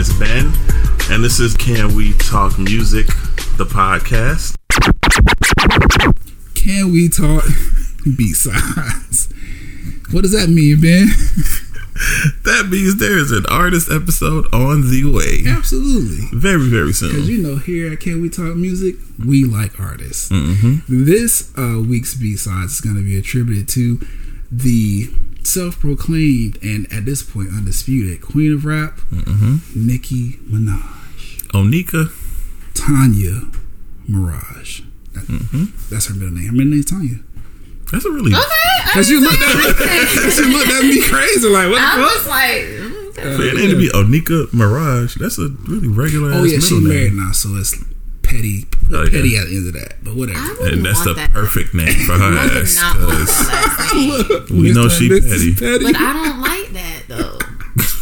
is Ben, and this is Can We Talk Music, the podcast. Can we talk B sides? What does that mean, Ben? That means there is an artist episode on the way. Absolutely. Very, very soon. Because you know, here at Can We Talk Music, we like artists. Mm-hmm. This uh, week's B sides is going to be attributed to the self-proclaimed and at this point undisputed queen of rap, Mm-hmm. Nicki Minaj, Onika. Tanya Maraj. That- Mm-hmm. That's her middle name. Her middle name's Tanya. That's a really. okay. Cause you looked at me, cause you looked at me crazy like what I the was like, mm, For your name to be Onika Maraj, that's a really regular Oh ass yeah, middle name. married now, so it's petty, Oh, yeah. petty at the end of that. But whatever. I And that's want the that. perfect name for her I would ass. not want 'cause that name. we know she petty. Petty. But I don't like that though.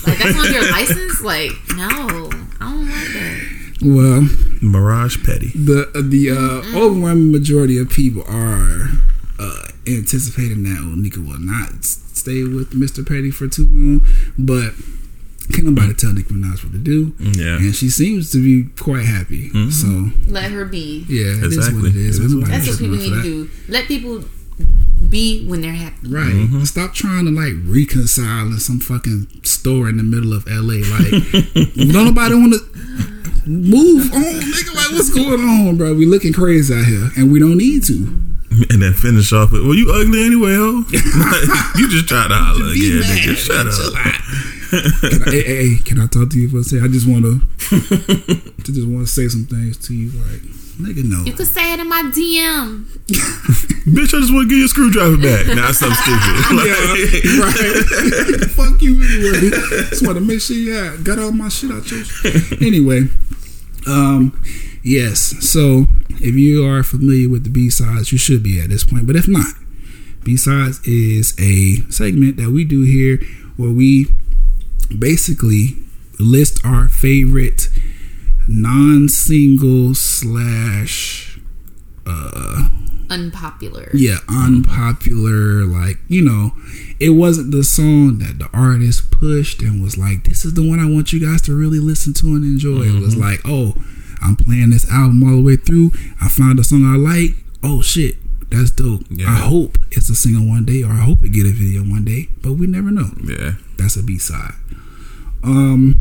Like that's on your license. Like no, I don't like that. well, Maraj Petty. the the uh, overwhelming majority of people are uh, anticipating that Onika will not stay with Mr. Petty for too long, but can't nobody tell Nicki Minaj what to do, Yeah. and she seems to be quite happy. So Let her be. yeah, it is Exactly. what it is. It is what Nobody That's what should people need to do. Let people be when they're happy. Right. Mm-hmm. Stop trying to like reconcile in some fucking store in the middle of LA. Like, don't nobody want to move on, nigga. Like, what's going on, bro? We looking crazy out here, and we don't need to. And then finish off with, well, you ugly anyway, ho. you just try to holler Be again, mad. nigga. Shut up. Out. Can I, hey, hey, hey, can I talk to you for a second? I just want to, to just want to say some things to you, like, nigga, no. You could say it in my DM. Bitch, I just want to give you a screwdriver back. Now something stupid. Like, Yeah, right. Fuck you anyway. Just want to make sure you got, got all my shit out your. Anyway, um, yes. So if you are familiar with the B sides, you should be at this point. But if not, B sides is a segment that we do here where we basically list our favorite non-single slash uh Unpopular. yeah unpopular like you know it wasn't the song that the artist pushed and was like this is the one i want you guys to really listen to and enjoy. It was like oh i'm playing this album all the way through. I found a song i like. Oh shit that's dope Yeah. i hope it's a single one day or i hope it get a video one day but we never know yeah. that's a b-side um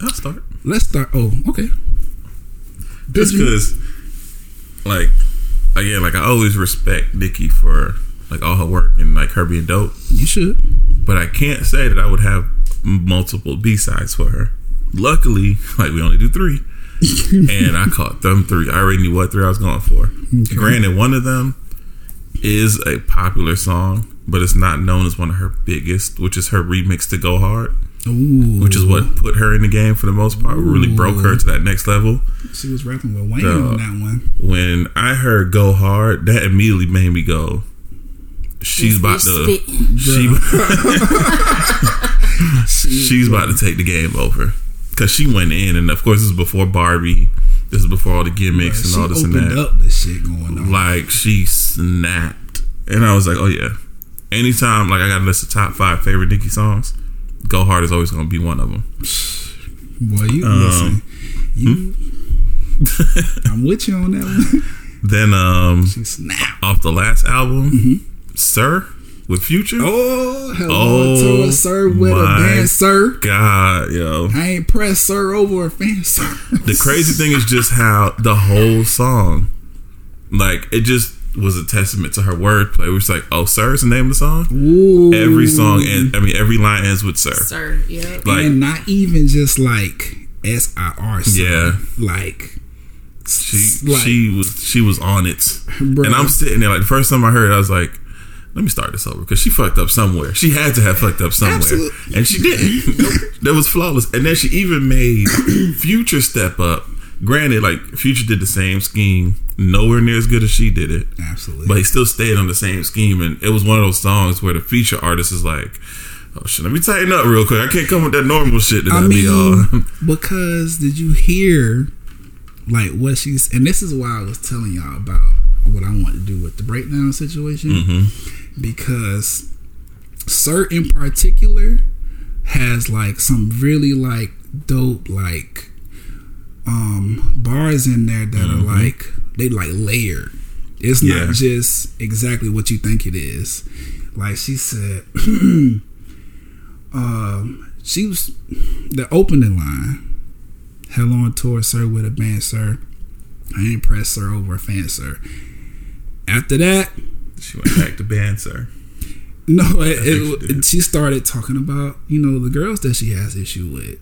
I'll start. let's start oh okay Just because, like, again, like, I always respect Nicki for, like, all her work and, like, her being dope. you should But I can't say that I would have multiple B-sides for her. Luckily, like, we only do three. And I caught them three. I already knew what three I was going for. Granted, one of them is a popular song, but it's not known as one of her biggest, which is her remix to Go Hard, Ooh, which is what put her in the game for the most part, really broke her to that next level. she was rapping with Wayne Duh. on that one. When I heard Go Hard, that immediately made me go, she's about to. She, she's about to take the game over because she went in, and of course this is before Barbie. This is before all the gimmicks and all this and opened that. up the shit going on. Like she snapped, and I was like, oh yeah. Anytime like I got a list of top five favorite Nicki songs, Go Hard is always going to be one of them. Boy, you Um, listen. You, I'm with you on that one. Then um, She snapped. off the last album, Sir with Future. Oh, hello Oh, to a oh sir with a my band, sir. God, yo. I ain't pressed sir over a fan, sir. The crazy thing is just how the whole song, like, it just was a testament to her wordplay. It was like, oh, Sir is the name of the song. Ooh. Every song, and I mean, every line ends with Sir. Sir. yeah. Like, and not even just like S I R. sir, Yeah. like she like, she was she was on it, Bruh. and I'm sitting there like the first time I heard it, I was like. Let me start this over because she fucked up somewhere. She had to have fucked up somewhere, Absolutely. and she didn't. that was flawless. And then she even made Future step up. Granted, like Future did the same scheme, nowhere near as good as she did it. absolutely. but he still stayed on the same scheme. And it was one of those songs where the feature artist is like, "Oh shit, let me tighten up real quick. I can't come with that normal shit that I, I be on." mean, because did you hear like what she's and this is why I was telling y'all about what I want to do with the breakdown situation Mm-hmm. Because Sir in particular has like some really like dope like um bars in there that are like they like layered. It's Yeah. not just exactly what you think it is. Like she said, um, she was the opening line. Hello on tour, sir, with a band, sir. I ain't press sir over a fan, sir. After that, She went back to band, sir. no, it, it, she she started talking about you know the girls that she has issue with.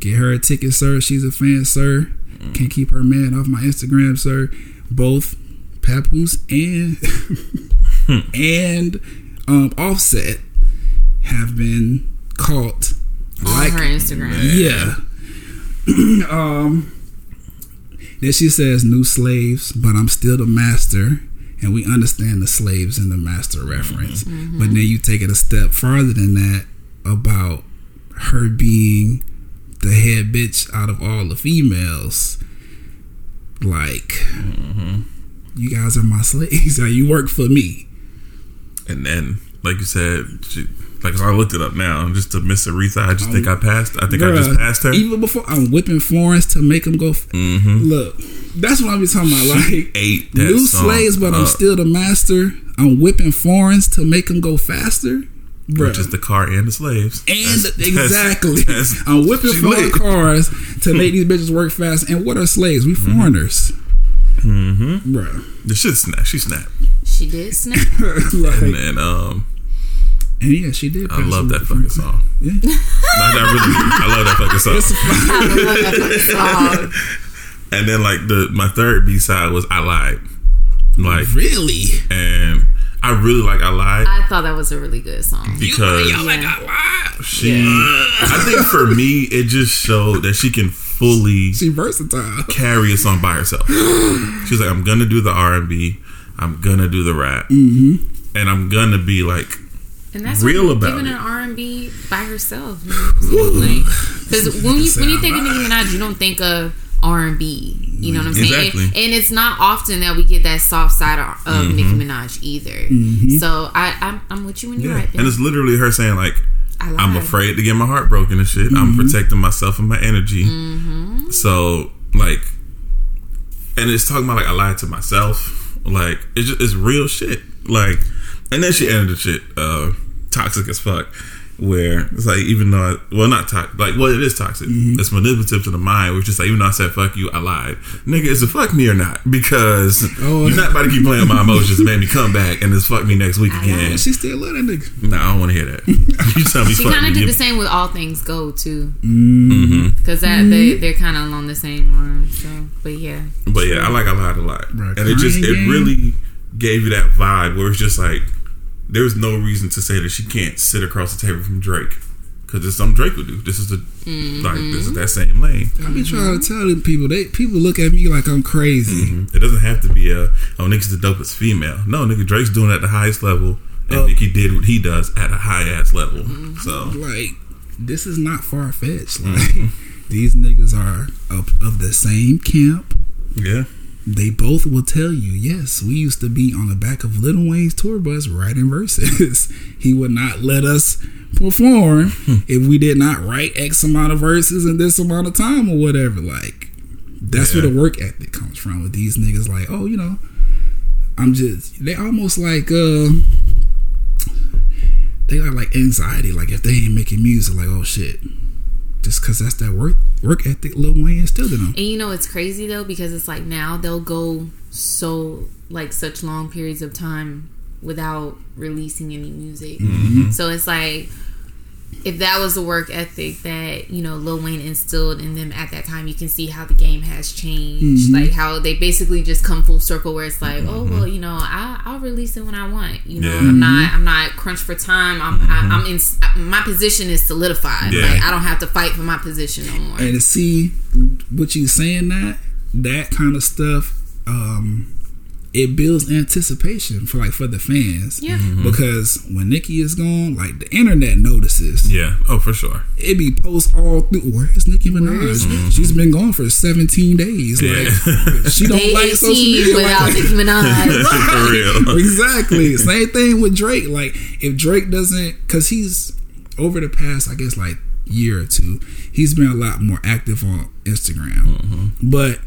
Get her a ticket, sir. She's a fan, sir. Mm. Can't keep her man off my Instagram, sir. Both Papoose and and um, Offset have been caught on like her Instagram. yeah. um. Then she says, "New slaves, but I'm still the master." And we understand the slaves and the master reference. Mm-hmm. Mm-hmm. But then you take it a step farther than that about her being the head bitch out of all the females. Like, mm-hmm. you guys are my slaves. Like, you work for me. And then, like you said, she, like I looked it up now, just to Miss Aretha. I just think I passed. I think I just passed her. Even before I'm whipping Florence to make him go. F- Mm-hmm. Look, that's what I'm be talking about. Like, Ate that new song slaves, but I'm still the master. I'm whipping Florence to make him go faster, bro. which is the car and the slaves. and That's- that's- exactly, that's- I'm whipping she foreign lit. cars to make these bitches work fast. And what are slaves? We foreigners, Mm-hmm. bro. The shit snapped. She snapped. She did snap. like, And then um, and yeah, she did. I pass love that fucking song. Yeah. Like, I really, I love that fucking song. I love that fucking song. And then like the my third B side was I lied, like, really? and I really like I lied I thought that was a really good song. because Y'all like I lied. she. I think for me, it just showed that she can fully She versatile. carry a song by herself. She's like, I'm gonna do the R and B, I'm gonna do the rap, Mm-hmm. and I'm gonna be like, And that's Real what about giving it. an R and B by herself. Absolutely. Because when you when you think of Nicki Minaj, you don't think of R and B. You know what I'm saying? Exactly. And, and it's not often that we get that soft side of, of mm-hmm. Nicki Minaj either. Mm-hmm. So I I'm, I'm with you when you're yeah. right. There. And it's literally her saying like, I lied. I'm afraid to get my heart broken and shit. I'm mm-hmm. protecting myself and my energy. So like, and it's talking about like I lied to myself. Like it's just, it's real shit. Like, and then she ended the shit uh, toxic as fuck. Where it's like even though I, well not toxic like well it is toxic mm-hmm. it's manipulative to the mind where it's just like even though I said fuck you I lied nigga is it fuck me or not because Oh. you're not about to keep playing with my emotions and make me come back and it's fuck me next week I again lied. She still love that nigga. no I don't want to hear that you tell me She kind of did you- the same with All Things Go too, mm-hmm. Mhm. because that they mm-hmm. they're kind of along the same line. So, but yeah, But yeah, I like I lied a lot, Right. and it just it really gave you that vibe where it's just like there's no reason to say that she can't sit across the table from Drake because it's something Drake would do. This is the like this is mm-hmm. that same lane. I be trying to tell them people. They people look at me like I'm crazy. Mhm. It doesn't have to be a oh nigga's the dopest female. No, nigga Drake's doing it at the highest level, and Oh. Nicki did what he does at a high ass level. Mm-hmm. So Like this is not far fetched. Mm-hmm. Like these niggas are of, of the same camp. yeah, They both will tell you, yes, we used to be on the back of Little Wayne's tour bus writing verses. he would not let us perform if we did not write X amount of verses in this amount of time or whatever. Like, that's where the work ethic comes from with these niggas. Like, oh, you know, I'm just, they almost like, uh, they got like anxiety. Like, if they ain't making music, like, oh shit. Just because that's that work work ethic Lil Wayne instilled in them. and you know it's crazy though because it's like now they'll go so like such long periods of time without releasing any music. Mm-hmm. So it's like if that was the work ethic that you know Lil Wayne instilled in them at that time, you can see how the game has changed. Mm-hmm. Like how they basically just come full circle, where it's like, oh well, mm-hmm. you know, I, I'll release it when I want. You know, Yeah. I'm not mm-hmm. I'm not crunched for time. I'm I, I'm in my position is solidified. Yeah. Like I don't have to fight for my position no more. and to see what you're saying that that kind of stuff um it builds anticipation for like for the fans Yeah. Mm-hmm. because when Nicki is gone like the internet notices yeah, oh for sure. it be posts all through where's Nicki Minaj she's been gone for 17 days Yeah. like she don't Day like social 18 media without like Nicki Minaj. for real. exactly. Same thing with Drake. Like if Drake doesn't, because he's over the past, I guess, like year or two, he's been a lot more active on Instagram. Mm-hmm. But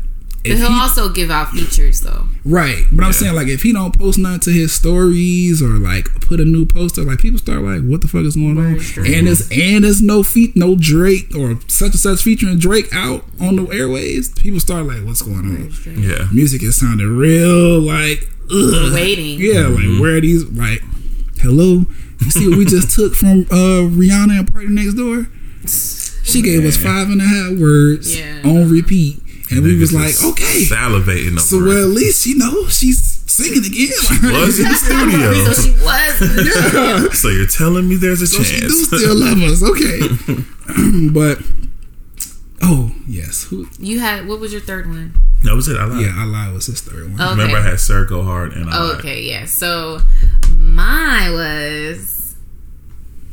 But he'll he, also give out features though. right, but I'm saying like if he don't post nothing to his stories or like put a new poster, like people start like, what the fuck is going on? True. And there's and there's no feat, no Drake or such and such featuring Drake out on the airways. People start like, what's going on? Yeah. Music is sounding real like, ugh. Waiting. Yeah, like where are these? Like, hello, you see what we just took from uh, Rihanna and PartyNextDoor? She gave us five and a half words Yeah. on repeat, and we was like, okay. Salivating over So well, at least you know she's singing again. She was in the studio. So she was. yeah. So you're telling me there's a So she do still love us, okay? but oh yes, Who, You had what was your third one? that was it. I lied. yeah, I lied. Was his third one? Oh. Remember, I had Sir Go Hard and I lied. Okay, yeah. So mine was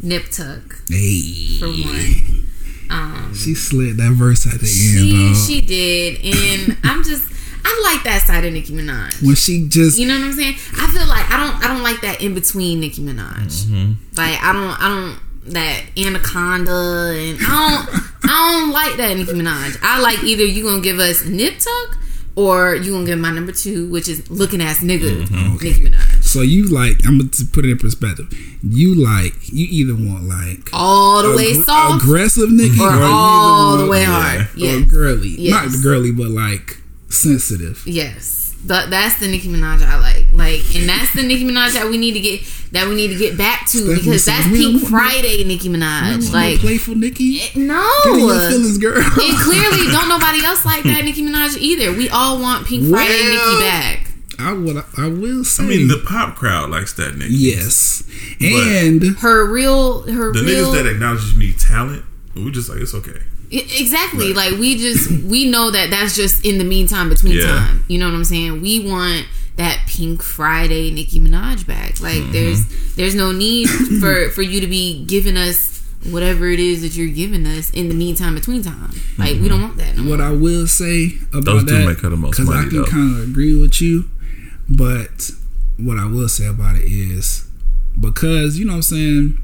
Nip Tuck Hey, for one. Um, she slid that verse at the end, she dog. she did, and I'm just I like that side of Nicki Minaj. when she just You know what I'm saying? I feel like I don't I don't like that in between Nicki Minaj. Like I don't I don't that anaconda and I don't I don't like that Nicki Minaj. I like either you gonna give us Nip Tuck or you gonna give my number two, which is looking ass nigga Nicki Minaj. So you like? I'm gonna put it in perspective. You like? You either want like All the way aggr- soft aggressive Nicki, or either all the way yeah, hard. or girly, Yes. not girly, but like sensitive. Yes. That, that's the Nicki Minaj I like. Like and that's the Nicki Minaj that we need to get that we need to get back to Stephanie because that's Pink Friday Nicki Minaj. like playful no. Get in your feelings, girl. And clearly, don't nobody else like that Nicki Minaj either. We all want Pink Friday Well, Nicki back. I would. I will say. I mean, the pop crowd likes that nigga. yes, and Her real, her The real, niggas that acknowledge me talent, we just like it's okay. I- exactly. Like we just we know that that's just in the meantime between Yeah. time. You know what I'm saying? We want that Pink Friday Nicki Minaj back. Like Mm-hmm. there's there's no need for for you to be giving us whatever it is that you're giving us in the meantime between time. Like we don't want that. No more. what I will say about Those do that, make her the most because I can kind of agree with you, but what I will say about it is because you know what I'm saying,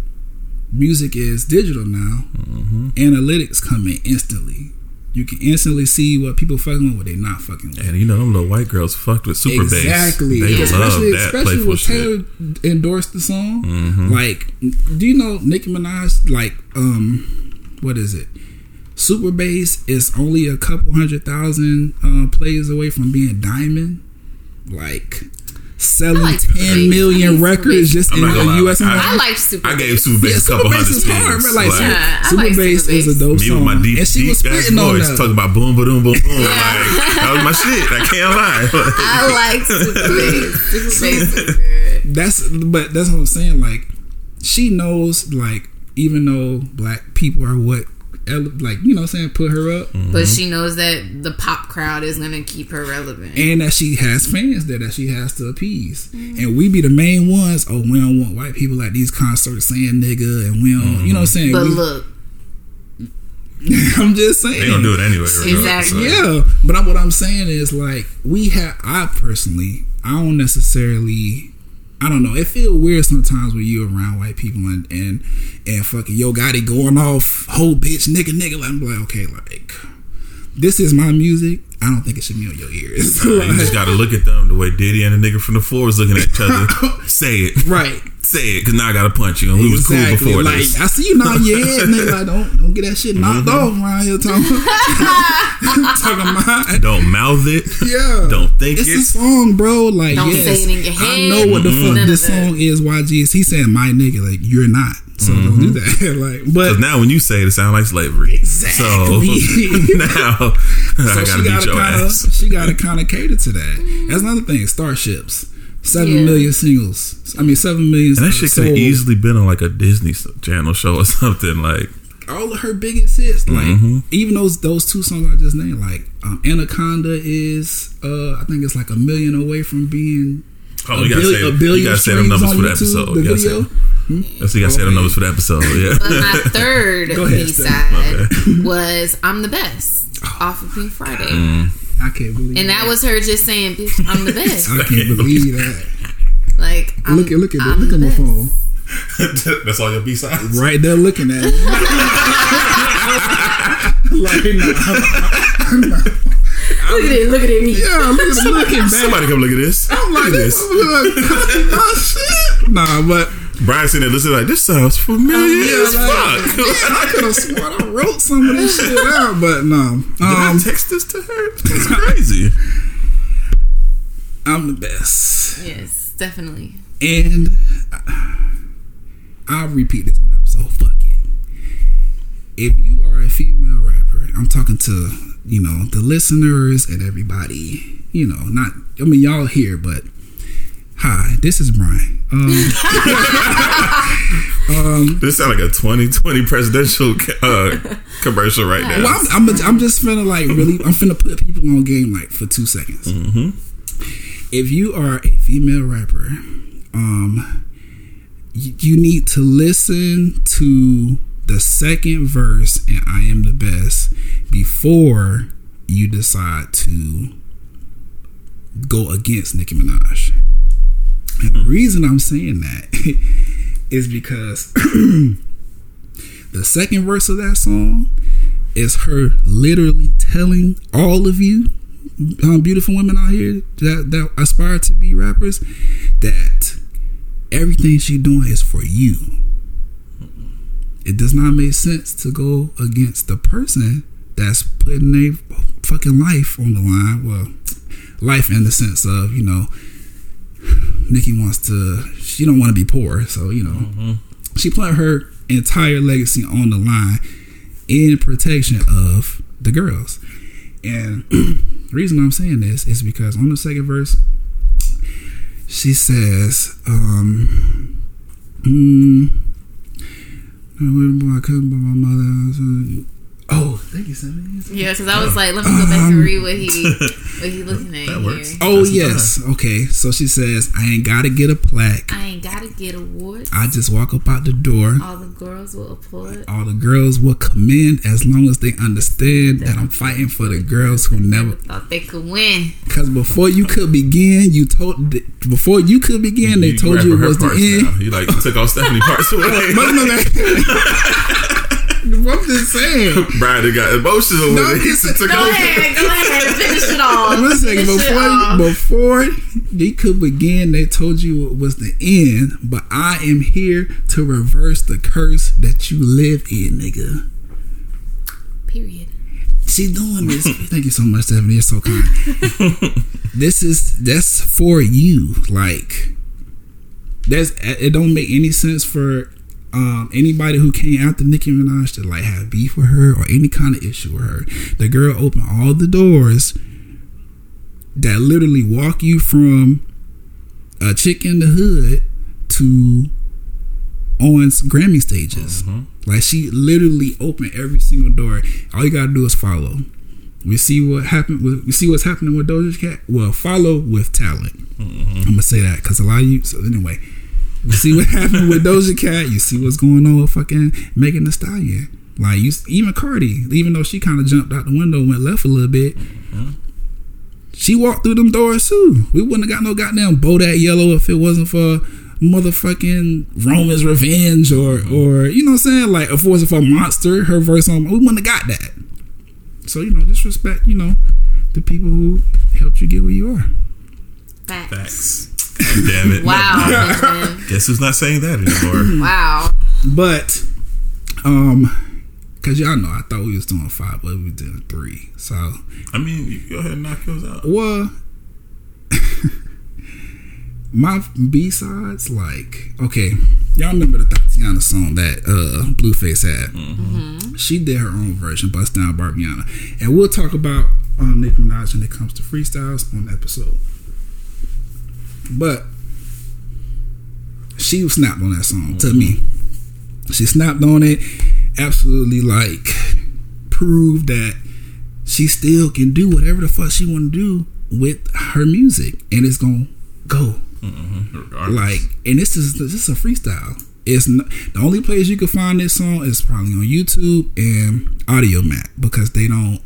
music is digital now. Mm-hmm. Analytics come in instantly. You can instantly see what people fucking with, what they not fucking with. And you know, them little white girls fucked with super bass. Exactly. They love especially that especially when shit. Taylor endorsed the song. Mhm. Like, do you know Nicki Minaj? Like, um, what is it? Super bass is only a couple hundred thousand uh, plays away from being diamond. Like selling I like Super ten Bass. million I like records Bass. just in the U.S. and I- I like Super. I gave Super Bass yeah, a Super couple Bass hundred is hard, spins. Like, Like, Super, Yeah, Super like Bass is a dope me song, with my deep, and she deep was ass spitting on voice that. talking about boom, ba doom, boom, boom. Like that was my shit. I can't lie. I like Super Bass. Super Bass is good. that's but that's what I'm saying. Like she knows, like even though black people are what, ele- like you know, what I'm saying put her up, But mm-hmm. she knows that the pop crowd is gonna keep her relevant. and that she has fans there that she has to appease, mm-hmm. and we be the main ones. Oh, we don't want white people at these concerts saying nigga, and we don't, you know, what I'm saying. but We- look, I'm just saying They don't do it anyway. regardless. Exactly. Like, Yeah, but I'm, what I'm saying is like we have. I personally, I don't necessarily. I don't know. It feel weird sometimes when you around white people and and and fucking yo Gotti going off whole bitch nigga nigga. Like, I'm like okay, like this is my music. I don't think it should be on your ears. You just gotta look at them the way Diddy and the nigga from the floor was looking at each other. Say it, right. say it, because now I gotta punch you. And we was cool before like this. I see you nodding your head, nigga. Like don't don't get that shit knocked off around here talking, talking about Don't mouth it. Yeah. Don't think it's it. a song, bro. Like, Don't yes, say it in your I know what the Mm-hmm. fuck this song is. YG is he saying my nigga? Like, you're not. So don't do that. like, but now when you say it, it sounds like slavery. Exactly. So now I so gotta she beat gotta your kind of ass. she gotta kind of cater to that. That's another thing. Starships, seven Yeah. million singles. I mean, seven million. And that shit could have easily been on like a Disney Channel show or something. Like, all of her biggest hits. Like Mhm. even those those two songs I just named, like um, Anaconda is uh I think it's like a million away from being oh, a, you gotta billion, say, a billion you gotta say them numbers for the YouTube, episode. The You gotta say, video. so you gotta say them numbers for the episode. Yeah. but my third B side was "I'm the Best" off of Pink Friday, Mm. I can't believe and that was her just saying, "Bitch, I'm the best." I can't believe that. Like, I'm, look at look at I'm look the at my best. phone. That's all your B sides. right there looking at me. like, nah. Look at it. Look at it. Me. Yeah, look at looking back. Somebody come look at this. I'm look like, at this. look, oh, shit. Nah, but Brian sitting there listening like this sounds familiar yeah, as like, fuck. man, I could have sworn I wrote some of this shit out, but no. Did I Um, text this to her? It's crazy. I'm the best. Yes, definitely. And I'll repeat this one episode. Fuck it. If you are a female rapper, I'm talking to, you know, the listeners and everybody, you know, not, I mean, y'all here, but hi, this is Brian. Um, This sounds like a 2020 presidential uh, commercial right now. well, I'm, I'm, I'm just finna like really, I'm finna put people on game like for two seconds. If you are a female rapper, um, you, you need to listen to the second verse and I am the best before you decide to go against Nicki Minaj. And the reason I'm saying that is because the second verse of that song is her literally telling all of you um, beautiful women out here that, that aspire to be rappers that everything she doing is for you. It does not make sense to go against the person that's putting their fucking life on the line. Well life in the sense of you know nicki wants to she don't want to be poor so you know she put her entire legacy on the line in protection of the girls. And the reason I'm saying this is because on the second verse, she says, um, mm, I couldn't by my mother. Thank you, Sammy. Yeah, because I was like, let me go back and read what he what he looking at That here. works. Oh, That's yes. Okay. So she says, I ain't got to get a plaque. I ain't gotta get awards. I just walk up out the door. All the girls will applaud. All the girls will commend as long as they understand that I'm fighting for the girls who never Thought they could win. Because before you could begin, you told before you could begin, they told you it was the end. now. You like took all Stephanie parts away. But no, that- I'm just saying. Brian done got emotional No, with it. He it's- took Go over. ahead, go ahead, finish it off. Listen, Finish it before off. before they could begin, they told you it was the end. But I am here to reverse the curse that you live in, nigga. Period. She doing this. Thank you so much, Stephanie. You're so kind. this is that's for you. Like that's it. Don't make any sense for um, anybody who came after Nicki Minaj to like have beef with her or any kind of issue with her. The girl opened all the doors that literally walk you from a chick in the hood to on Grammy stages. Like she literally opened every single door. All you gotta do is follow. We see what happened. With, we see what's happening with Doja Cat. Well, follow with talent. I'm gonna say that because a lot of you. So anyway, we see what happened with Doja Cat. You see what's going on with fucking Megan Thee Stallion. Like you, even Cardi, even though she kind of jumped out the window, and went left a little bit. Mm-hmm. She walked through them doors too. We wouldn't have got no goddamn Bodak Yellow if it wasn't for motherfucking Roman's Revenge or or you know what I'm saying? Like if it wasn't for Monster, her verse on we wouldn't have got that. So, you know, just respect, you know, the people who helped you get where you are. Facts. Facts. Damn it. Wow. Guess who's not saying that anymore? wow. But um cause y'all know I thought we was doing five, but we were doing three. So I mean, you go ahead and knock yours out. well my B sides, like, okay, y'all remember the Thotiana song that uh Blueface had. She did her own version, Bust Down Barbiana. And we'll talk about um Nicki Minaj when it comes to freestyles on episode. But she snapped on that song to me. She snapped on it, absolutely like proved that she still can do whatever the fuck she want to do with her music, and it's gonna go. Like, and this is this is a freestyle. It's not, the only place you can find this song is probably on YouTube and Audiomack because they don't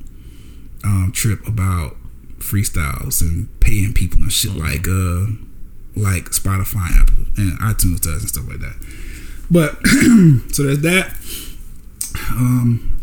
um, trip about freestyles and paying people and shit like uh like Spotify, Apple, and iTunes does and stuff like that. But so there's that. Um,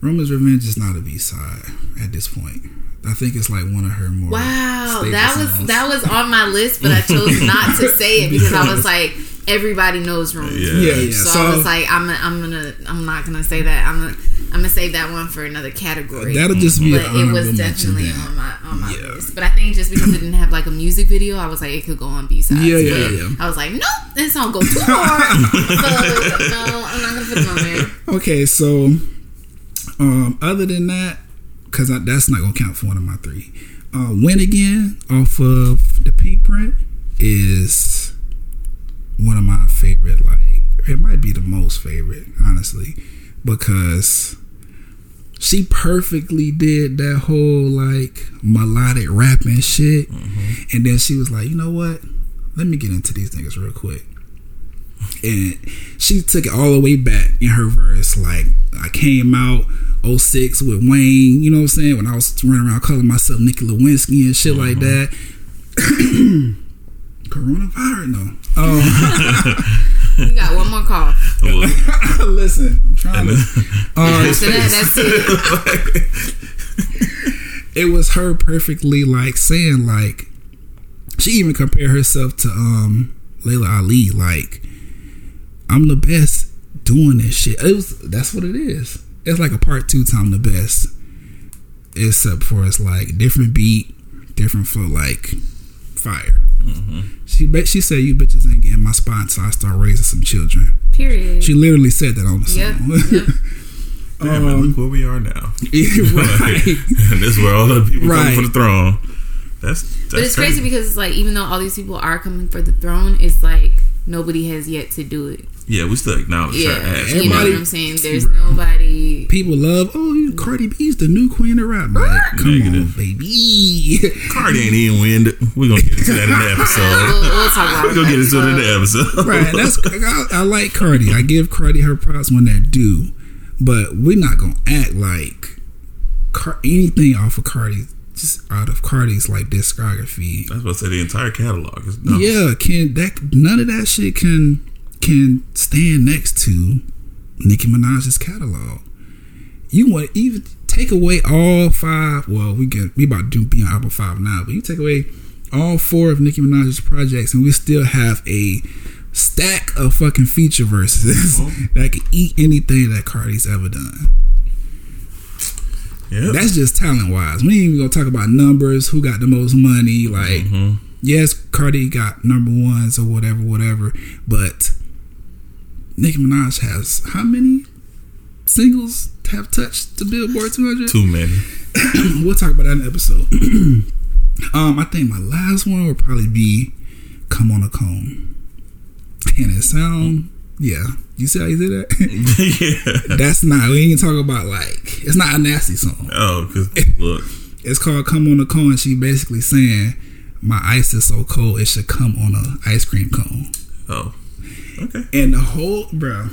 Roman's Revenge is not a B side at this point. I think it's like one of her more. Wow, that was songs. that was on my list, but I chose not to say it because I was like, everybody knows Roman. Yeah. Yeah, yeah. So, So, I was like, I'm, I'm gonna, I'm not gonna say that. I'm gonna, I'm gonna save that one for another category. that'll just be. but an it was definitely on my on my Yeah. list. But I think just because it didn't have like a music video, I was like, it could go on B sides. Yeah, yeah, but yeah. I was like, nope, this song go too hard. so no, I'm not gonna put it on there. Okay, so um, other than that, because that's not gonna count for one of my three. Uh, Win again off of the Pinkprint is one of my favorite. Like it might be the most favorite, honestly, because she perfectly did that whole like melodic rapping shit, mm-hmm. and then she was like, you know what? Let me get into these niggas real quick and she took it all the way back in her verse. Like I came out 06 with Wayne, you know what I'm saying? When I was running around calling myself Nicki Lewinsky and shit like mm-hmm. that. Coronavirus, no. Um, You got one more call. Listen, I'm trying to. Uh, After that, that's it. it was her perfectly like saying like she even compared herself to um Laila Ali like I'm the best doing this shit. It was that's what it is. It's like a part two time the best. Except for it's like different beat, different flow, like fire. Mm-hmm. She bet she said you bitches ain't getting my spot until I start raising some children. Period. She literally said that on the Yep. song. yep. damn, man, look um, where we are now. right. and this is where all the people Right. come for the throne. That's, that's But it's crazy because it's like even though all these people are coming for the throne, it's like nobody has yet to do it. Yeah, we still acknowledge Yeah, her ass. you know Everybody- what I'm saying. There's nobody. People love, oh, you Cardi B's the new queen of rap. Like, come Negative. on, baby. Cardi ain't even win. We're gonna get into that in the episode. We'll, we'll talk about. We're gonna get into it in the episode. right. That's I, I like Cardi. I give Cardi her props when they're due, but we're not gonna act like Car- anything off of Cardi, just out of Cardi's like discography. I was about to say the entire catalog is dumb. Yeah, can that none of that shit can can stand next to Nicki Minaj's catalog. You want to even take away all five? Well, we get we about to do be on album five now, but you take away all four of Nicki Minaj's projects, and we still have a stack of fucking feature verses uh-huh. that can eat anything that Cardi's ever done. Yep. That's just talent wise. We ain't even gonna talk about numbers, who got the most money. Like, mm-hmm. yes, Cardi got number ones or whatever, whatever. But Nicki Minaj has how many singles have touched the Billboard 200? Too many. we'll talk about that in the episode. um, I think my last one would probably be "Come on a Cone," and it sound yeah. You see how you did that? yeah. That's not. We ain't talking about like it's not a nasty song. Oh, because look, It's called "Come on a Cone." She basically saying, "My ice is so cold, it should come on a ice cream cone." oh, okay. And the whole, bro.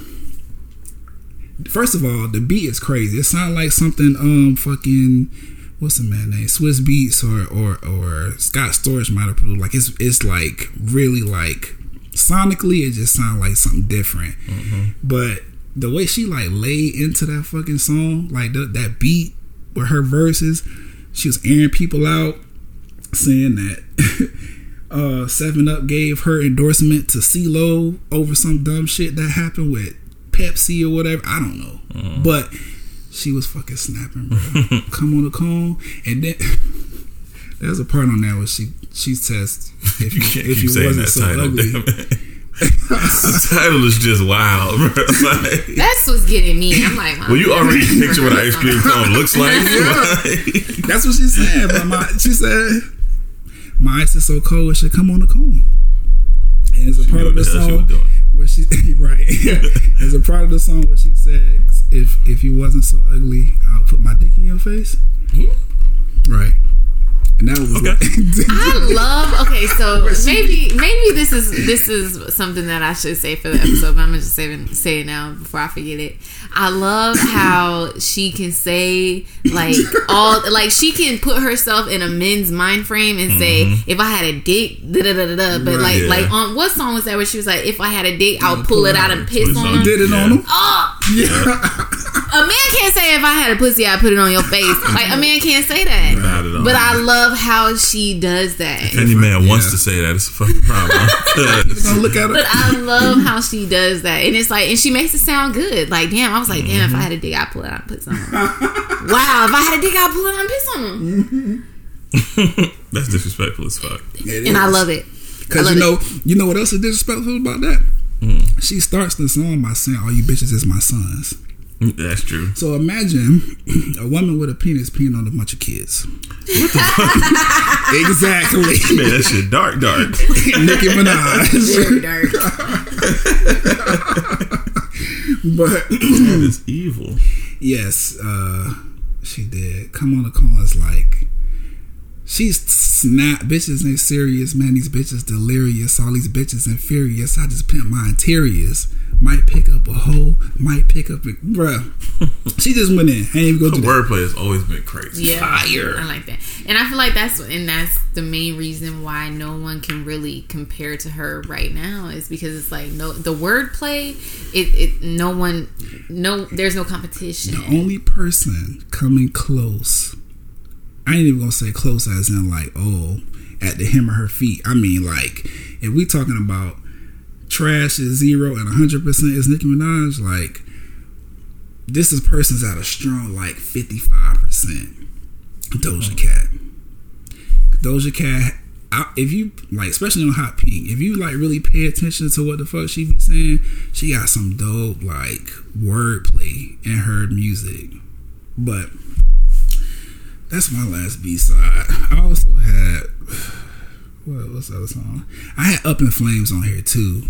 First of all, the beat is crazy. It sounds like something, um, fucking, what's the man name? Swizz Beatz or or or Scott Storch might have produced. Like it's it's like really like sonically, it just sounds like something different. But the way she like laid into that fucking song, like the, that beat with her verses, she was airing people out, saying that uh Seven Up gave her endorsement to CeeLo over some dumb shit that happened with Pepsi or whatever. I don't know, but she was fucking snapping, bro. Come on the cone, and then there's a part on there where she she says if You you, if keep you saying wasn't that so title. ugly, the title is just wild, bro. Like, That's what's getting me. I'm like, well, you already picture what an ice cream cone looks like. Like, that's what she said. But my she said my ice is so cold it should come on the cone. And it's a part of the the hell she song doing. where she right. There's a part of the song where she said, "If if you wasn't so ugly, I'll put my dick in your face." Hmm? Right. And and that was Okay. like, I love. Okay, so maybe maybe this is this is something that I should say for the episode. But I'm gonna just say say it now before I forget it. I love how she can say like all like she can put herself in a men's mind frame and say mm-hmm. if I had a dick da da da da da. But Right. like Yeah. like on what song was that where she was like if I had a dick I'll pull it out and piss on on him. did it on him. Oh, Yeah, a man can't say if I had a pussy I'd put it on your face. Like a man can't say that. Not at all. But I love how she does that. If any man wants to say that, it's a fucking problem. 'Cause Don't look at But. I love how she does that, and it's like, and she makes it sound good. Like, damn, I was like, damn, if I had a dick, I'd pull it out and put some. on. wow, if I had a dick, I'd pull it out and piss on him. That's disrespectful as fuck. And I love it. Because you love know, you know what else is disrespectful about that? Mm. She starts the song by saying, "All you bitches is my sons." That's true. So imagine a woman with a penis peeing on a bunch of kids. exactly. Man, that shit dark, dark. Nicki Minaj. Very dark. but that is evil. yes, uh, she did. Come on the cause like she's snap bitches ain't serious, man. These bitches delirious. All these bitches infurious. I just pimp my interiors. Might pick up a hoe, might pick up a bruh. She just went in. I ain't even go to do that. wordplay has always been crazy. Yeah, Fire. I like that, and I feel like that's and that's the main reason why no one can really compare to her right now is because it's like no the wordplay. It it no one no there's no competition. The only person coming close, I ain't even gonna say close as in like, oh, at the hem of her feet. I mean, like, if we talking about trash is zero and 100% is Nicki Minaj, like, this is person's at a strong, like, 55% Doja Cat. Doja Cat, I, if you, like, especially on Hot Pink, if you, like, really pay attention to what the fuck she be saying, she got some dope, like, wordplay in her music. But that's my last B side. I also had what what's the other song? I had Up in Flames on here too,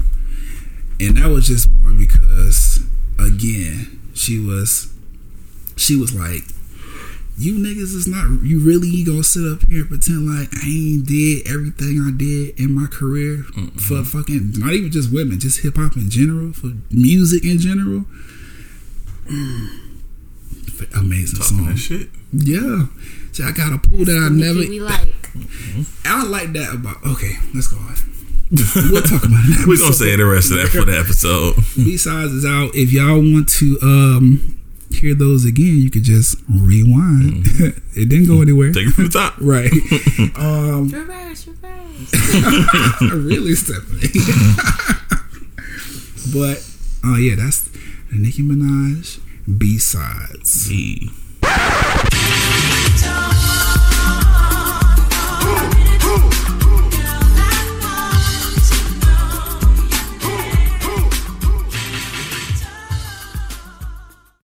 and that was just more because again she was she was like. You niggas is not you really gonna sit up here and pretend like I ain't did everything I did in my career mm-hmm. for fucking not even just women, just hip hop in general, for music in general. Amazing Talking song. that shit. Yeah. See, I got a pool that I never. we like. I like that about. Okay, let's go on. We'll talk about it. We're gonna say the rest of that for the episode. B sides is out. If y'all want to um hear those again, you could just rewind. it didn't go anywhere. Take it from the top. Right. um, Reverse, reverse. really, Stephanie. but oh yeah, that's the Nicki Minaj B sides. E.